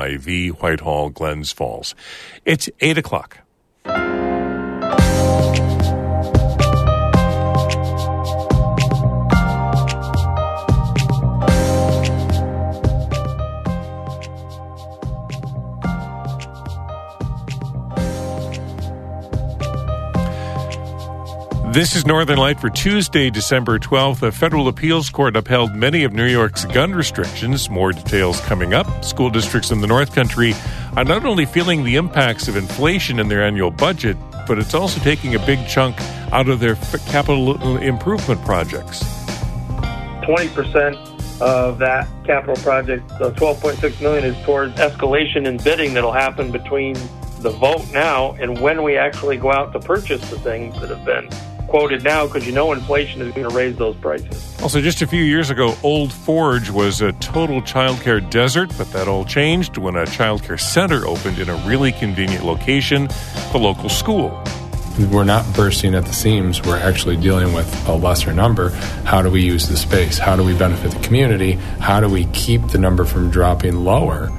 KYV, Whitehall, Glens Falls. It's 8 o'clock. This is Northern Light for Tuesday, December 12th. A federal appeals court upheld many of New York's gun restrictions. More details coming up. School districts in the North Country are not only feeling the impacts of inflation in their annual budget, but it's also taking a big chunk out of their capital improvement projects. 20% of that capital project, the 12.6 million, is towards escalation in bidding that'll happen between the vote now and when we actually go out to purchase the things that have been quoted now because you know inflation is going to raise those prices. Also, just a few years ago, Old Forge was a total childcare desert, but that all changed when a childcare center opened in a really convenient location, the local school. We're not bursting at the seams. We're actually dealing with a lesser number. How do we use the space? How do we benefit the community? How do we keep the number from dropping lower?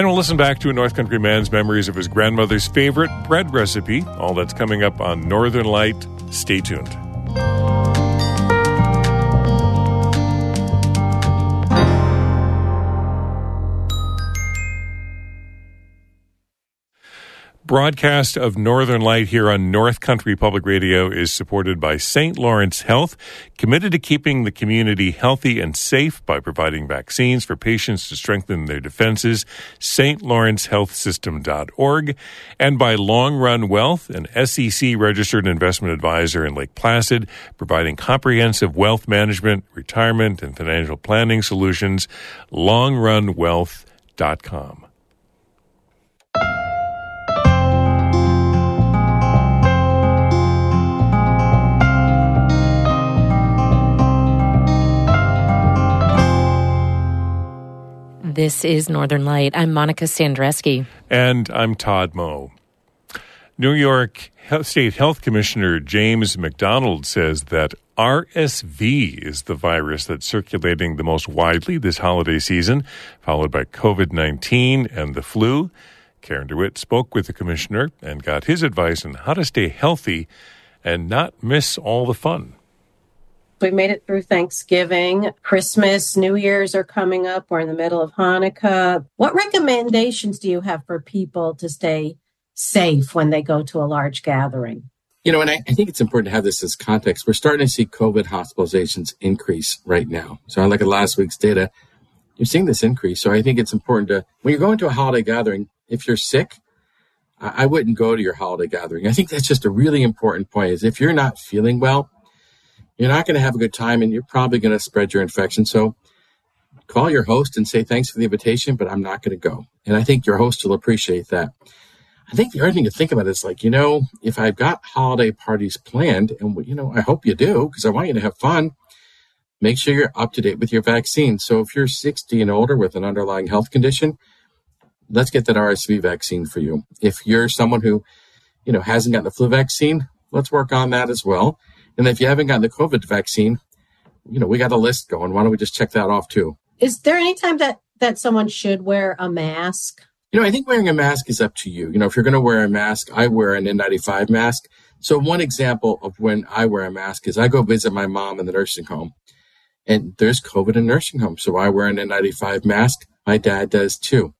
And we'll listen back to a North Country man's memories of his grandmother's favorite bread recipe. All that's coming up on Northern Light. Stay tuned. Broadcast of Northern Light here on North Country Public Radio is supported by St. Lawrence Health, committed to keeping the community healthy and safe by providing vaccines for patients to strengthen their defenses, stlawrencehealthsystem.org, and by Long Run Wealth, an SEC registered investment advisor in Lake Placid, providing comprehensive wealth management, retirement, and financial planning solutions, longrunwealth.com. This is Northern Light. I'm Monica Sandreschi. And I'm Todd Moe. New York State Health Commissioner James McDonald says that RSV is the virus that's circulating the most widely this holiday season, followed by COVID 19 and the flu. Karen DeWitt spoke with the commissioner and got his advice on how to stay healthy and not miss all the fun. We made it through Thanksgiving. Christmas, New Year's are coming up. We're in the middle of Hanukkah. What recommendations do you have for people to stay safe when they go to a large gathering? You know, and I, I, think it's important to have this as context. We're starting to see COVID hospitalizations increase right now. So I look at last week's data. You're seeing this increase. So I think it's important to, when you're going to a holiday gathering, if you're sick, I, I wouldn't go to your holiday gathering. I think that's just a really important point is if you're not feeling well, you're not going to have a good time and you're probably going to spread your infection. So call your host and say, thanks for the invitation, but I'm not going to go. And I think your host will appreciate that. I think the other thing to think about is like, you know, if I've got holiday parties planned and, you know, I hope you do because I want you to have fun. Make sure you're up to date with your vaccine. So if you're 60 and older with an underlying health condition, let's get that RSV vaccine for you. If you're someone who, you know, hasn't gotten the flu vaccine, let's work on that as well. And if you haven't gotten the COVID vaccine, you know, we got a list going. Why don't we just check that off too? Is there any time that, that someone should wear a mask? You know, I think wearing a mask is up to you. You know, if you're going to wear a mask, I wear an N95 mask. So one example of when I wear a mask is I go visit my mom in the nursing home and there's COVID in nursing home. So I wear an N95 mask. My dad does too.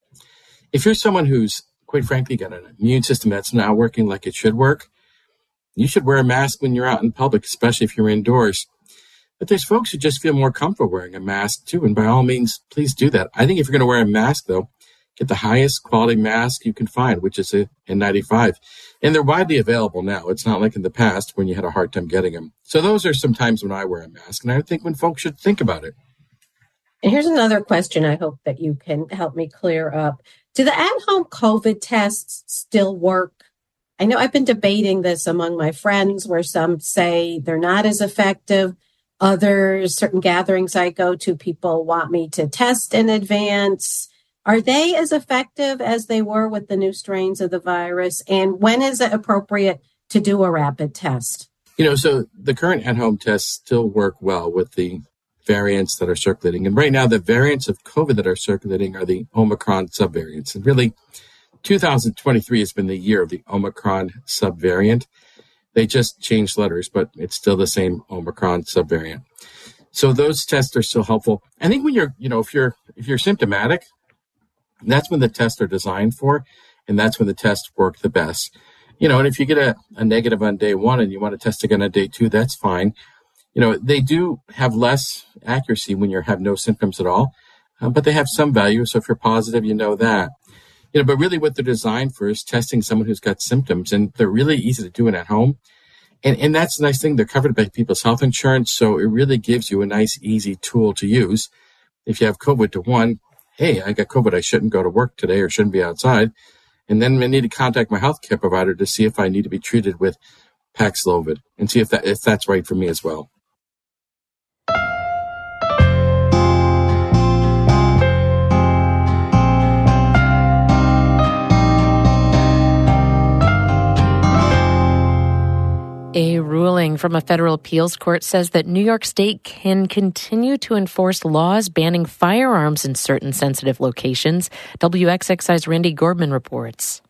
If you're someone who's quite frankly got an immune system that's not working like it should work, you should wear a mask when you're out in public, especially if you're indoors. But there's folks who just feel more comfortable wearing a mask too. And by all means, please do that. I think if you're going to wear a mask though, get the highest quality mask you can find, which is a N95. And they're widely available now. It's not like in the past when you had a hard time getting them. So those are some times when I wear a mask. And I think when folks should think about it. And here's another question I hope that you can help me clear up. Do the at home COVID tests still work? I know I've been debating this among my friends where some say they're not as effective. Others, certain gatherings I go to, people want me to test in advance. Are they as effective as they were with the new strains of the virus? And when is it appropriate to do a rapid test? You know, so the current at home tests still work well with the variants that are circulating. And right now, the variants of COVID that are circulating are the Omicron subvariants. And really, 2023 has been the year of the Omicron subvariant. They just changed letters, but it's still the same Omicron subvariant. So those tests are still helpful. I think when you're, you know, if you're if you're symptomatic, that's when the tests are designed for, and that's when the tests work the best. You know, and if you get a, a negative on day one and you want to test again on day two, that's fine. You know, they do have less accuracy when you have no symptoms at all, uh, but they have some value. So if you're positive, you know that. You know, but really what they're designed for is testing someone who's got symptoms, and they're really easy to do it at home. And, and that's the nice thing. They're covered by people's health insurance. So it really gives you a nice, easy tool to use. If you have COVID to one, hey, I got COVID. I shouldn't go to work today or shouldn't be outside. And then I need to contact my healthcare provider to see if I need to be treated with Paxlovid and see if that, if that's right for me as well. Ruling from a federal appeals court says that New York State can continue to enforce laws banning firearms in certain sensitive locations. WXXI's Randy Gorbman reports.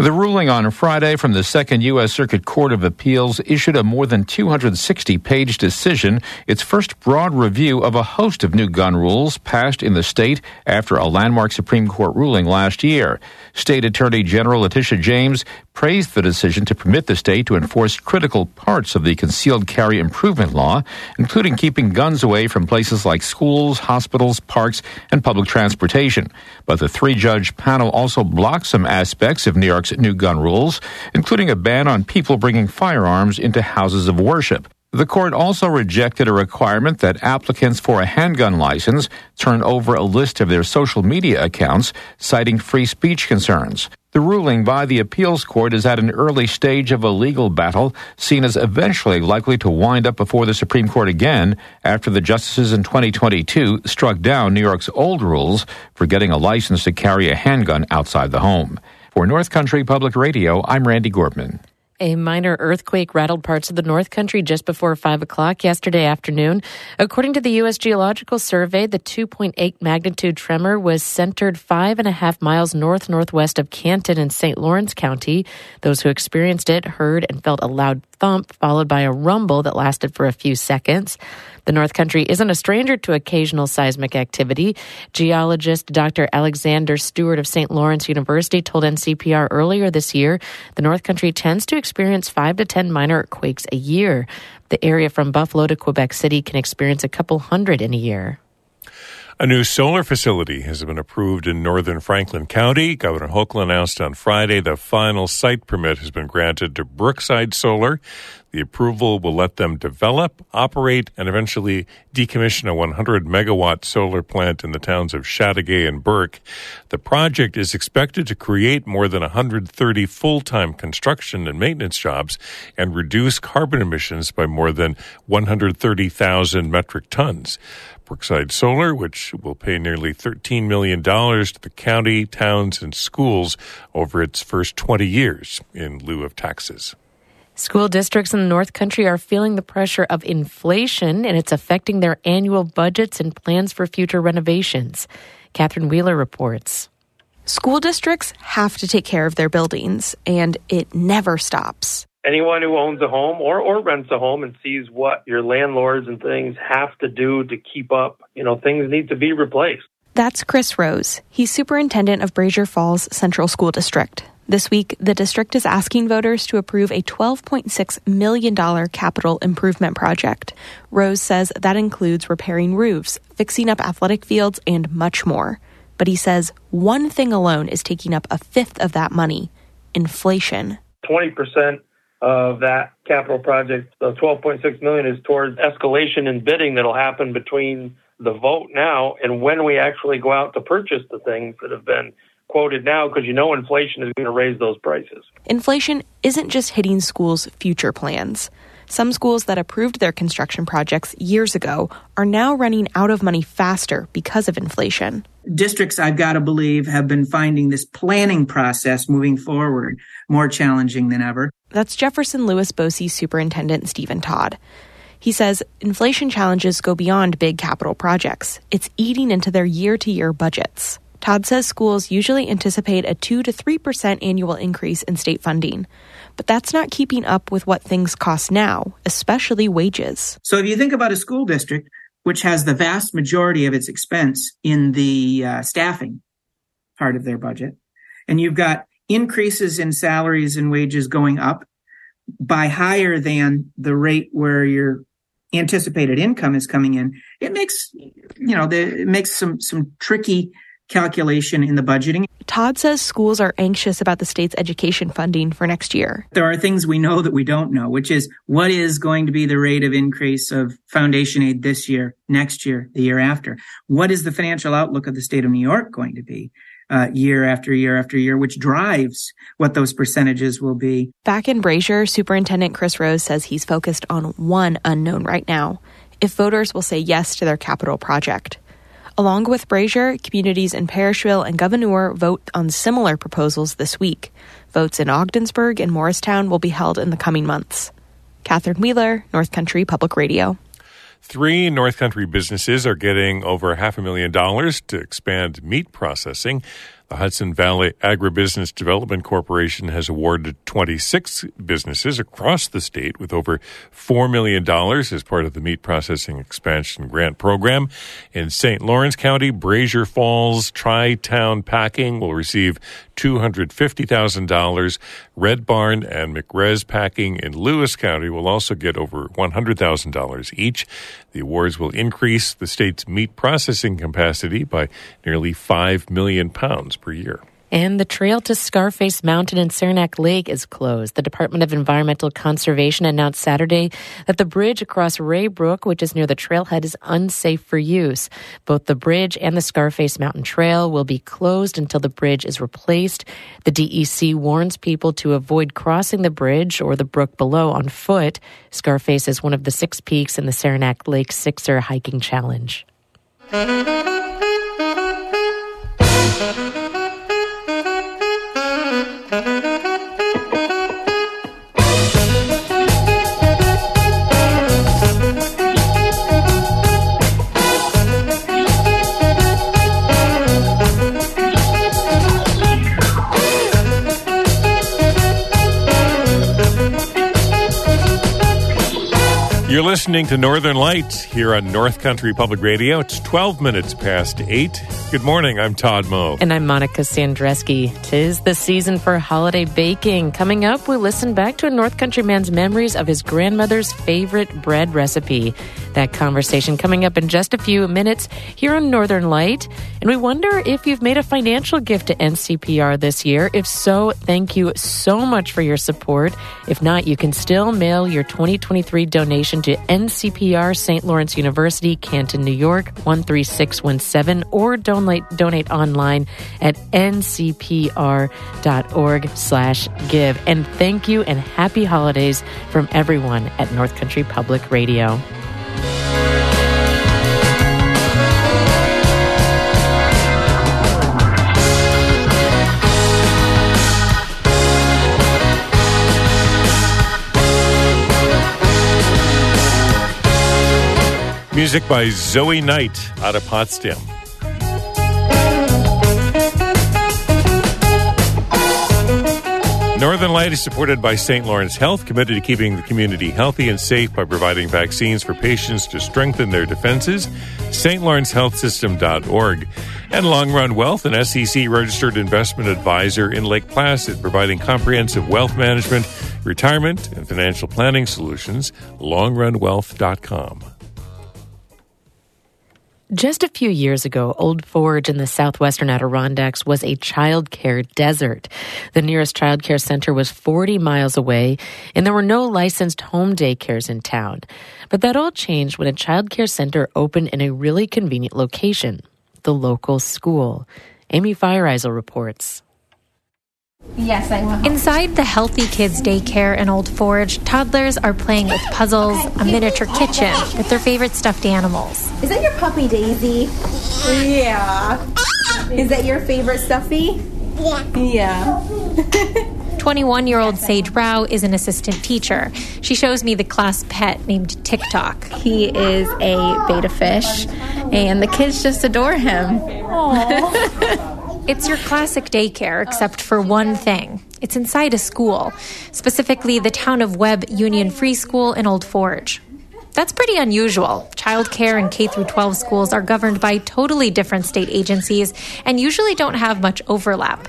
The ruling on Friday from the Second U.S. Circuit Court of Appeals issued a more than 260 page decision, its first broad review of a host of new gun rules passed in the state after a landmark Supreme Court ruling last year. State Attorney General Letitia James praised the decision to permit the state to enforce critical parts of the concealed carry improvement law, including keeping guns away from places like schools, hospitals, parks, and public transportation. But the three judge panel also blocked some aspects of New York's new gun rules, including a ban on people bringing firearms into houses of worship. The court also rejected a requirement that applicants for a handgun license turn over a list of their social media accounts, citing free speech concerns. The ruling by the appeals court is at an early stage of a legal battle seen as eventually likely to wind up before the Supreme Court again after the justices in 2022 struck down New York's old rules for getting a license to carry a handgun outside the home. For North Country Public Radio, I'm Randy Gorbman. A minor earthquake rattled parts of the North Country just before 5 o'clock yesterday afternoon. According to the U.S. Geological Survey, the 2.8 magnitude tremor was centered five and a half miles north northwest of Canton in St. Lawrence County. Those who experienced it heard and felt a loud thump, followed by a rumble that lasted for a few seconds. The North Country isn't a stranger to occasional seismic activity. Geologist Dr. Alexander Stewart of St. Lawrence University told NCPR earlier this year the North Country tends to experience 5 to 10 minor quakes a year. The area from Buffalo to Quebec City can experience a couple hundred in a year. A new solar facility has been approved in northern Franklin County. Governor Hochul announced on Friday the final site permit has been granted to Brookside Solar. The approval will let them develop, operate, and eventually decommission a 100 megawatt solar plant in the towns of Chateaugay and Burke. The project is expected to create more than 130 full time construction and maintenance jobs and reduce carbon emissions by more than 130,000 metric tons. Brookside Solar, which will pay nearly $13 million to the county, towns, and schools over its first 20 years in lieu of taxes. School districts in the North Country are feeling the pressure of inflation, and it's affecting their annual budgets and plans for future renovations. Catherine Wheeler reports. School districts have to take care of their buildings, and it never stops anyone who owns a home or, or rents a home and sees what your landlords and things have to do to keep up, you know, things need to be replaced. That's Chris Rose. He's superintendent of Brasher Falls Central School District. This week, the district is asking voters to approve a $12.6 million capital improvement project. Rose says that includes repairing roofs, fixing up athletic fields, and much more. But he says one thing alone is taking up a fifth of that money inflation. 20% of that capital project. The 12.6 million is towards escalation in bidding that'll happen between the vote now and when we actually go out to purchase the things that have been quoted now because you know inflation is going to raise those prices. Inflation isn't just hitting schools' future plans. Some schools that approved their construction projects years ago are now running out of money faster because of inflation. Districts, I've got to believe, have been finding this planning process moving forward more challenging than ever. That's Jefferson Lewis BOCES Superintendent Stephen Todd. He says inflation challenges go beyond big capital projects. It's eating into their year to year budgets. Todd says schools usually anticipate a 2 to 3% annual increase in state funding. But that's not keeping up with what things cost now, especially wages. So if you think about a school district, which has the vast majority of its expense in the uh, staffing part of their budget, and you've got increases in salaries and wages going up by higher than the rate where your anticipated income is coming in, it makes you know the, it makes some some tricky calculation in the budgeting. Todd says schools are anxious about the state's education funding for next year. There are things we know that we don't know, which is what is going to be the rate of increase of foundation aid this year, next year, the year after? What is the financial outlook of the state of New York going to be? Uh, year after year after year, which drives what those percentages will be. Back in Brasher, Superintendent Chris Rose says he's focused on one unknown right now if voters will say yes to their capital project. Along with Brasher, communities in Parishville and Gouverneur vote on similar proposals this week. Votes in Ogdensburg and Morristown will be held in the coming months. Catherine Wheeler, North Country Public Radio. Three North Country businesses are getting over half a million dollars to expand meat processing. The Hudson Valley Agribusiness Development Corporation has awarded 26 businesses across the state with over $4 million as part of the Meat Processing Expansion Grant Program. In St. Lawrence County, Brasher Falls Tri Town Packing will receive $250,000. Red Barn and McRez Packing in Lewis County will also get over $100,000 each. The awards will increase the state's meat processing capacity by nearly 5 million pounds per year. And the trail to Scarface Mountain and Saranac Lake is closed. The Department of Environmental Conservation announced Saturday that the bridge across Ray Brook, which is near the trailhead, is unsafe for use. Both the bridge and the Scarface Mountain Trail will be closed until the bridge is replaced. The DEC warns people to avoid crossing the bridge or the brook below on foot. Scarface is one of the six peaks in the Saranac Lake Sixer hiking challenge. Listening to Northern Lights here on North Country Public Radio. It's 12 minutes past 8. Good morning. I'm Todd Moe. And I'm Monica Sandreschi. Tis the season for holiday baking. Coming up, we listen back to a North Country man's memories of his grandmother's favorite bread recipe. That conversation coming up in just a few minutes here on Northern Light. And we wonder if you've made a financial gift to NCPR this year. If so, thank you so much for your support. If not, you can still mail your 2023 donation to NCPR St. Lawrence University, Canton, New York 13617 or donate donate online at ncpr.org/give. And thank you and happy holidays from everyone at North Country Public Radio. Music by Zoe Knight out of Potsdam. Northern Light is supported by St. Lawrence Health, committed to keeping the community healthy and safe by providing vaccines for patients to strengthen their defenses. StLawrenceHealthSystem.org. And Long Run Wealth, an SEC registered investment advisor in Lake Placid, providing comprehensive wealth management, retirement, and financial planning solutions. LongRunWealth.com. Just a few years ago, Old Forge in the southwestern Adirondacks was a child care desert. The nearest child care center was 40 miles away, and there were no licensed home daycares in town. But that all changed when a child care center opened in a really convenient location the local school. Amy Feiereisel reports. Yes, I will. Inside the Healthy Kids Daycare in Old Forge, toddlers are playing with puzzles, a miniature kitchen, with their favorite stuffed animals. Is that your puppy Daisy? Yeah. Is that your favorite stuffy? Yeah. Yeah. 21 year old Sage Rao is an assistant teacher. She shows me the class pet named TikTok. He is a betta fish, and the kids just adore him. it's your classic daycare, except for one thing it's inside a school, specifically the town of Webb Union Free School in Old Forge. That's pretty unusual. Childcare and K 12 schools are governed by totally different state agencies and usually don't have much overlap.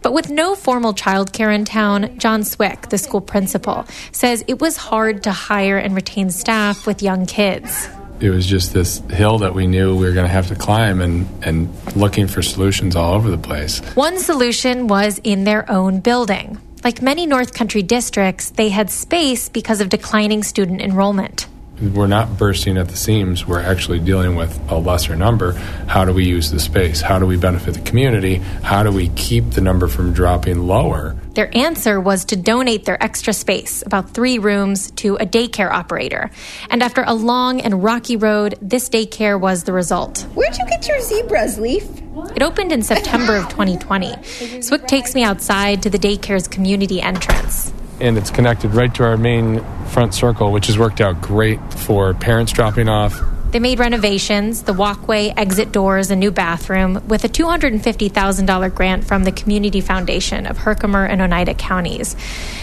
But with no formal childcare in town, John Swick, the school principal, says it was hard to hire and retain staff with young kids. It was just this hill that we knew we were going to have to climb and, and looking for solutions all over the place. One solution was in their own building. Like many North Country districts, they had space because of declining student enrollment we're not bursting at the seams. We're actually dealing with a lesser number. How do we use the space? How do we benefit the community? How do we keep the number from dropping lower? Their answer was to donate their extra space, about three rooms, to a daycare operator. And after a long and rocky road, this daycare was the result. Where'd you get your zebras, Leaf? It opened in September of 2020. Swick takes me outside to the daycare's community entrance and it's connected right to our main front circle, which has worked out great for parents dropping off. They made renovations, the walkway, exit doors, a new bathroom, with a $250,000 grant from the Community Foundation of Herkimer and Oneida counties.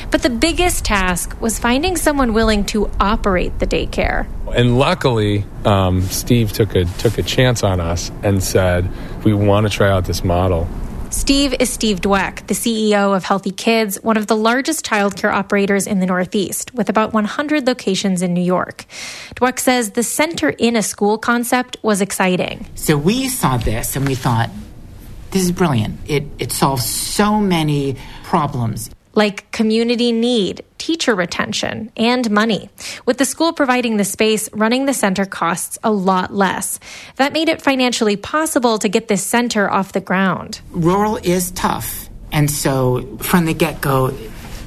But the biggest task was finding someone willing to operate the daycare. And luckily, um, Steve took a took a chance on us and said, "We want to try out this model." Steve is Steve Dweck, the CEO of Healthy Kids, one of the largest childcare operators in the Northeast, with about 100 locations in New York. Dweck says the center in a school concept was exciting. So we saw this and we thought, this is brilliant. It, it solves so many problems like community need, teacher retention, and money. With the school providing the space, running the center costs a lot less. That made it financially possible to get this center off the ground. Rural is tough. And so from the get go,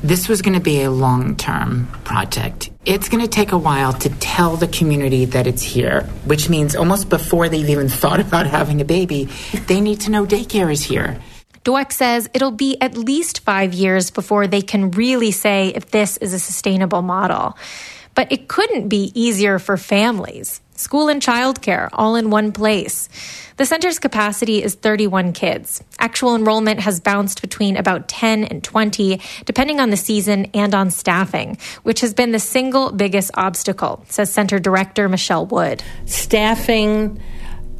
this was going to be a long term project. It's going to take a while to tell the community that it's here, which means almost before they've even thought about having a baby, they need to know daycare is here. Dweck says it'll be at least five years before they can really say if this is a sustainable model. But it couldn't be easier for families. School and childcare all in one place. The center's capacity is 31 kids. Actual enrollment has bounced between about 10 and 20, depending on the season and on staffing, which has been the single biggest obstacle, says Center Director Michelle Wood. Staffing,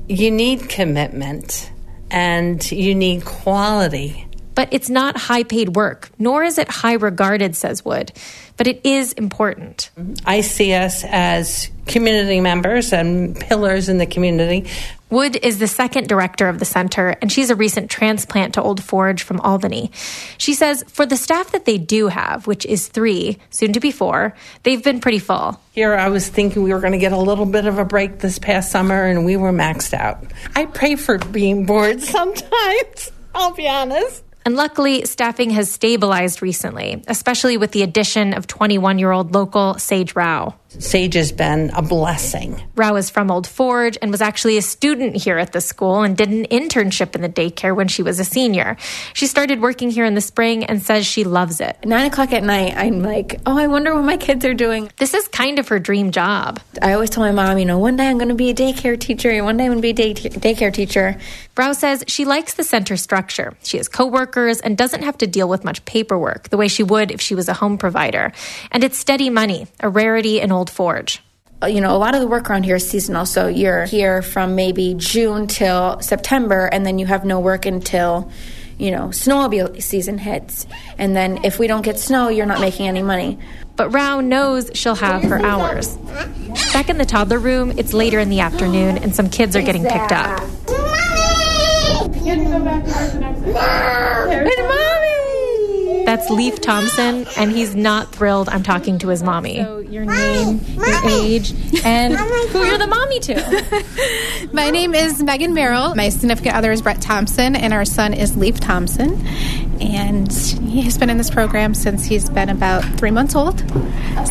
you need commitment and you need quality. But it's not high paid work, nor is it high regarded, says Wood. But it is important. I see us as community members and pillars in the community Wood is the second director of the center, and she's a recent transplant to Old Forge from Albany. She says for the staff that they do have, which is three, soon to be four, they've been pretty full. Here, I was thinking we were going to get a little bit of a break this past summer, and we were maxed out. I pray for being bored sometimes, I'll be honest. And luckily, staffing has stabilized recently, especially with the addition of 21 year old local Sage Rao. Sage has been a blessing. Rao is from Old Forge and was actually a student here at the school and did an internship in the daycare when she was a senior. She started working here in the spring and says she loves it. Nine o'clock at night, I'm like, oh, I wonder what my kids are doing. This is kind of her dream job. I always tell my mom, you know, one day I'm going to be a daycare teacher, and one day I'm going to be a day- daycare teacher. Rao says she likes the center structure. She has coworkers and doesn't have to deal with much paperwork the way she would if she was a home provider. And it's steady money, a rarity in Old Forge uh, you know, a lot of the work around here is seasonal. So you're here from maybe June till September, and then you have no work until, you know, snowmobile season hits. And then if we don't get snow, you're not making any money. But Rao knows she'll have her hours. Back in the toddler room, it's later in the afternoon, and some kids are getting picked up. Mommy! That's Leaf Thompson, and he's not thrilled I'm talking to his mommy. So your name, your age, and who you're the mommy to. My name is Megan Merrill. My significant other is Brett Thompson, and our son is Leaf Thompson. and he's been in this program since he's been about three months old.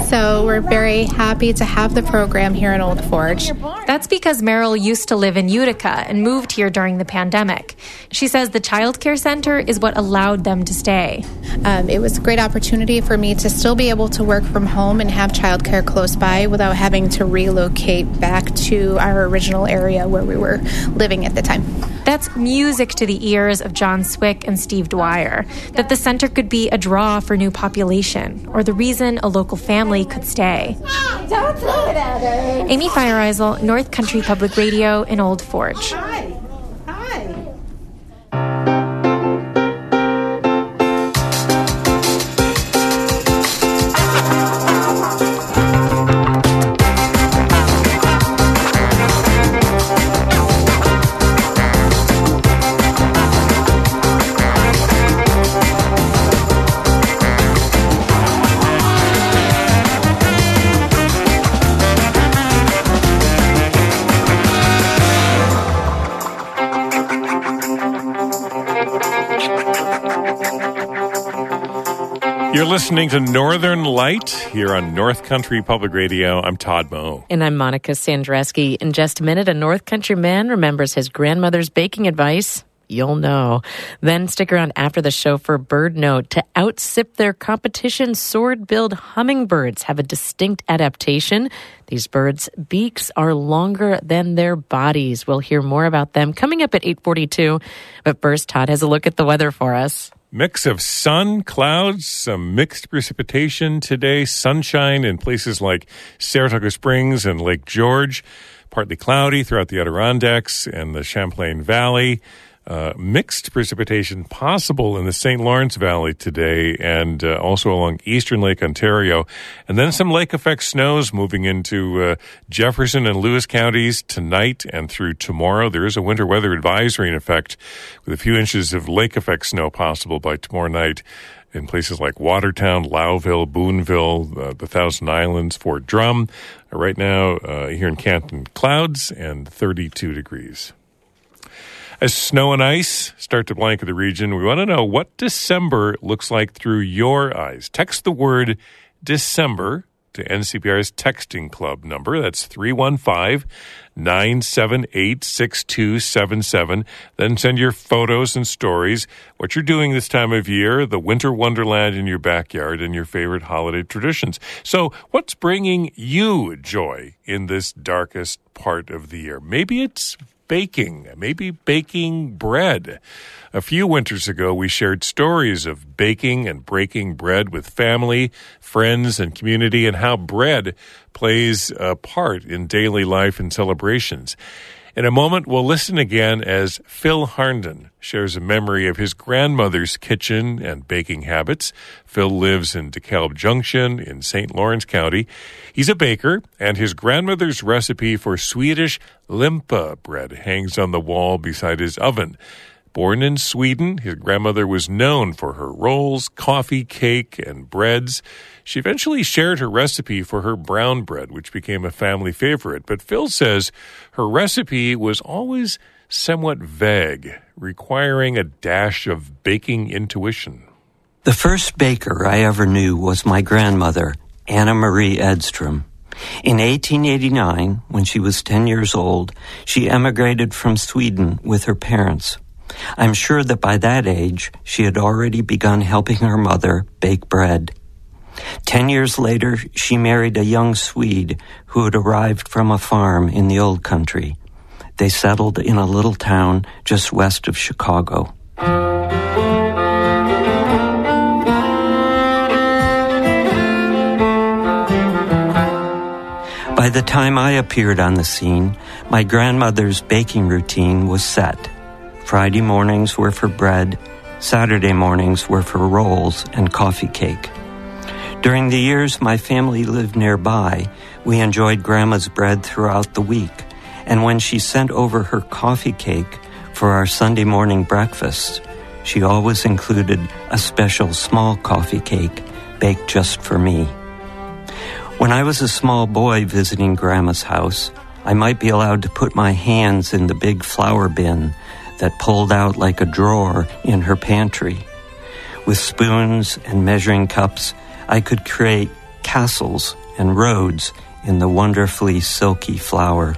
So we're very happy to have the program here in Old Forge. That's because Merrill used to live in Utica and moved here during the pandemic. She says the child care center is what allowed them to stay. Uh, Um, it was a great opportunity for me to still be able to work from home and have childcare close by without having to relocate back to our original area where we were living at the time. That's music to the ears of John Swick and Steve Dwyer that the center could be a draw for new population or the reason a local family could stay. Don't throw it at her. Amy Feiereisel, North Country Public Radio in Old Forge. You're listening to Northern Light here on North Country Public Radio. I'm Todd Moe. And I'm Monica Sandreschi. In just a minute, a North Country man remembers his grandmother's baking advice. You'll know. Then stick around after the show for Bird Note. To outsip their competition, sword-billed hummingbirds have a distinct adaptation. These birds' beaks are longer than their bodies. We'll hear more about them coming up at 842. But first, Todd has a look at the weather for us. Mix of sun, clouds, some mixed precipitation today, sunshine in places like Saratoga Springs and Lake George, partly cloudy throughout the Adirondacks and the Champlain Valley. Uh, mixed precipitation possible in the St. Lawrence Valley today and uh, also along eastern Lake Ontario. And then some lake effect snows moving into uh, Jefferson and Lewis counties tonight and through tomorrow. There is a winter weather advisory in effect with a few inches of lake effect snow possible by tomorrow night in places like Watertown, Lowville, Boonville, uh, the Thousand Islands, Fort Drum. Right now, uh, here in Canton, clouds and 32 degrees. As snow and ice start to blanket the region, we want to know what December looks like through your eyes. Text the word December to NCPR's texting club number. That's 315 978 6277. Then send your photos and stories, what you're doing this time of year, the winter wonderland in your backyard, and your favorite holiday traditions. So, what's bringing you joy in this darkest part of the year? Maybe it's baking, maybe baking bread. A few winters ago, we shared stories of baking and breaking bread with family, friends, and community, and how bread plays a part in daily life and celebrations. In a moment, we'll listen again as Phil Harnden shares a memory of his grandmother's kitchen and baking habits. Phil lives in DeKalb Junction in St. Lawrence County. He's a baker, and his grandmother's recipe for Swedish limpa bread hangs on the wall beside his oven. Born in Sweden, his grandmother was known for her rolls, coffee, cake, and breads. She eventually shared her recipe for her brown bread, which became a family favorite. But Phil says her recipe was always somewhat vague, requiring a dash of baking intuition. The first baker I ever knew was my grandmother, Anna Marie Edstrom. In 1889, when she was 10 years old, she emigrated from Sweden with her parents. I'm sure that by that age, she had already begun helping her mother bake bread. Ten years later, she married a young Swede who had arrived from a farm in the old country. They settled in a little town just west of Chicago. By the time I appeared on the scene, my grandmother's baking routine was set. Friday mornings were for bread, Saturday mornings were for rolls and coffee cake. During the years my family lived nearby, we enjoyed Grandma's bread throughout the week, and when she sent over her coffee cake for our Sunday morning breakfast, she always included a special small coffee cake baked just for me. When I was a small boy visiting Grandma's house, I might be allowed to put my hands in the big flour bin that pulled out like a drawer in her pantry. With spoons and measuring cups, I could create castles and roads in the wonderfully silky flour.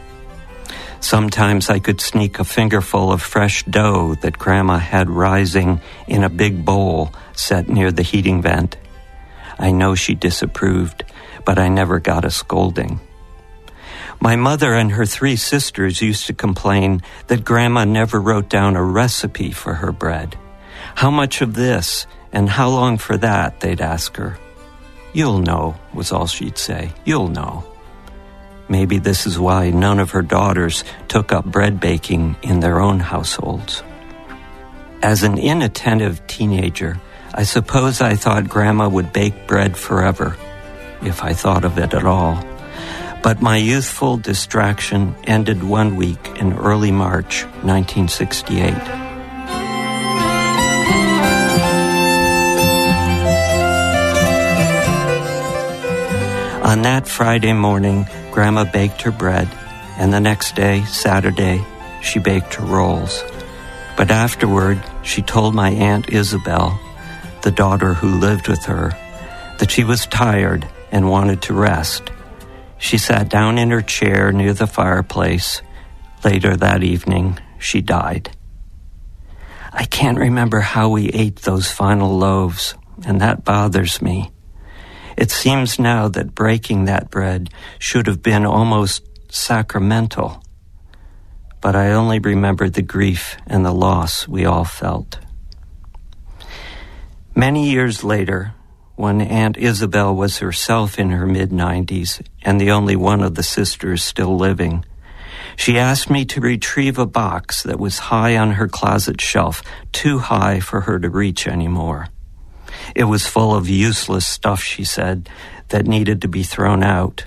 Sometimes I could sneak a fingerful of fresh dough that Grandma had rising in a big bowl set near the heating vent. I know she disapproved, but I never got a scolding. My mother and her three sisters used to complain that Grandma never wrote down a recipe for her bread. How much of this and how long for that, they'd ask her. You'll know, was all she'd say. You'll know. Maybe this is why none of her daughters took up bread baking in their own households. As an inattentive teenager, I suppose I thought Grandma would bake bread forever, if I thought of it at all. But my youthful distraction ended one week in early March 1968. On that Friday morning, Grandma baked her bread, and the next day, Saturday, she baked her rolls. But afterward, she told my Aunt Isabel, the daughter who lived with her, that she was tired and wanted to rest. She sat down in her chair near the fireplace. Later that evening, she died. I can't remember how we ate those final loaves, and that bothers me. It seems now that breaking that bread should have been almost sacramental, but I only remember the grief and the loss we all felt. Many years later, when Aunt Isabel was herself in her mid 90s and the only one of the sisters still living, she asked me to retrieve a box that was high on her closet shelf, too high for her to reach anymore. It was full of useless stuff, she said, that needed to be thrown out.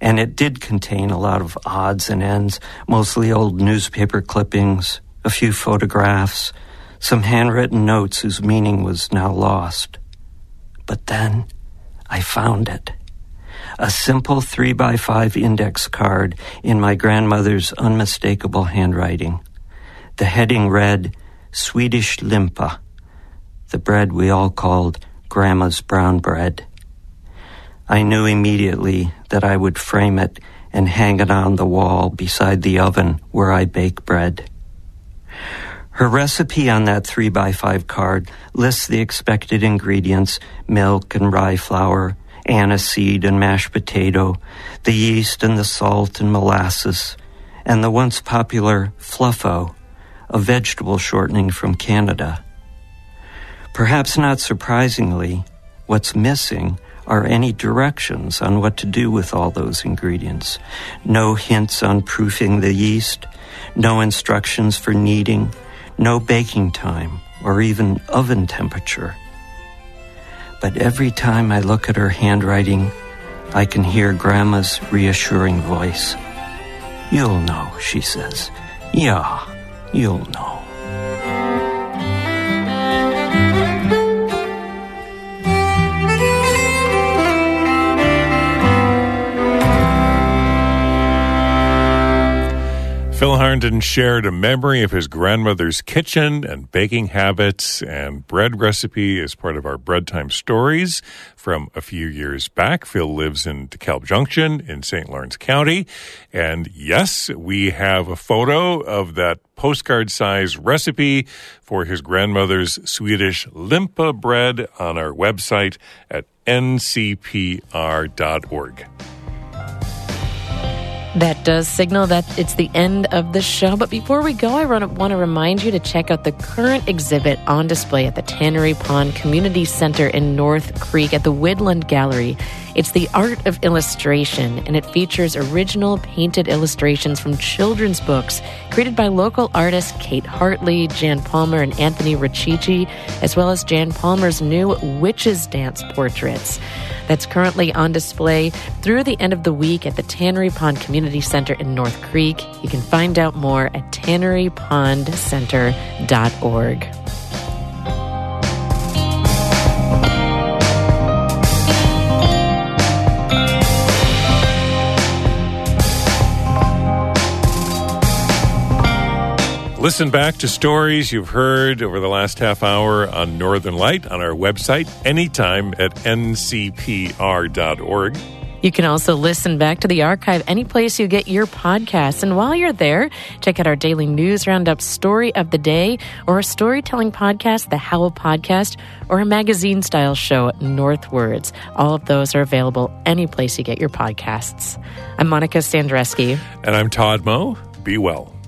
And it did contain a lot of odds and ends, mostly old newspaper clippings, a few photographs, some handwritten notes whose meaning was now lost. But then I found it. A simple three by five index card in my grandmother's unmistakable handwriting. The heading read, Swedish Limpa the bread we all called Grandma's brown bread. I knew immediately that I would frame it and hang it on the wall beside the oven where I bake bread. Her recipe on that 3 by 5 card lists the expected ingredients milk and rye flour, aniseed and mashed potato, the yeast and the salt and molasses, and the once popular fluffo, a vegetable shortening from Canada. Perhaps not surprisingly, what's missing are any directions on what to do with all those ingredients. No hints on proofing the yeast, no instructions for kneading, no baking time, or even oven temperature. But every time I look at her handwriting, I can hear Grandma's reassuring voice. You'll know, she says. Yeah, you'll know. Phil Harnden shared a memory of his grandmother's kitchen and baking habits and bread recipe as part of our Bread Time stories from a few years back. Phil lives in DeKalb Junction in St. Lawrence County. And yes, we have a photo of that postcard size recipe for his grandmother's Swedish limpa bread on our website at ncpr.org. That does signal that it's the end of the show. But before we go, I want to remind you to check out the current exhibit on display at the Tannery Pond Community Center in North Creek at the Woodland Gallery. It's the art of illustration, and it features original painted illustrations from children's books created by local artists Kate Hartley, Jan Palmer, and Anthony Riccici, as well as Jan Palmer's new Witches Dance portraits that's currently on display through the end of the week at the Tannery Pond Community Center in North Creek. You can find out more at tannerypondcenter.org. Listen back to stories you've heard over the last half hour on Northern Light on our website anytime at ncpr.org. You can also listen back to the archive any place you get your podcasts. And while you're there, check out our daily news roundup story of the day or a storytelling podcast, the Howl Podcast, or a magazine style show, Northwards. All of those are available any place you get your podcasts. I'm Monica Sandreschi. And I'm Todd Moe. Be well.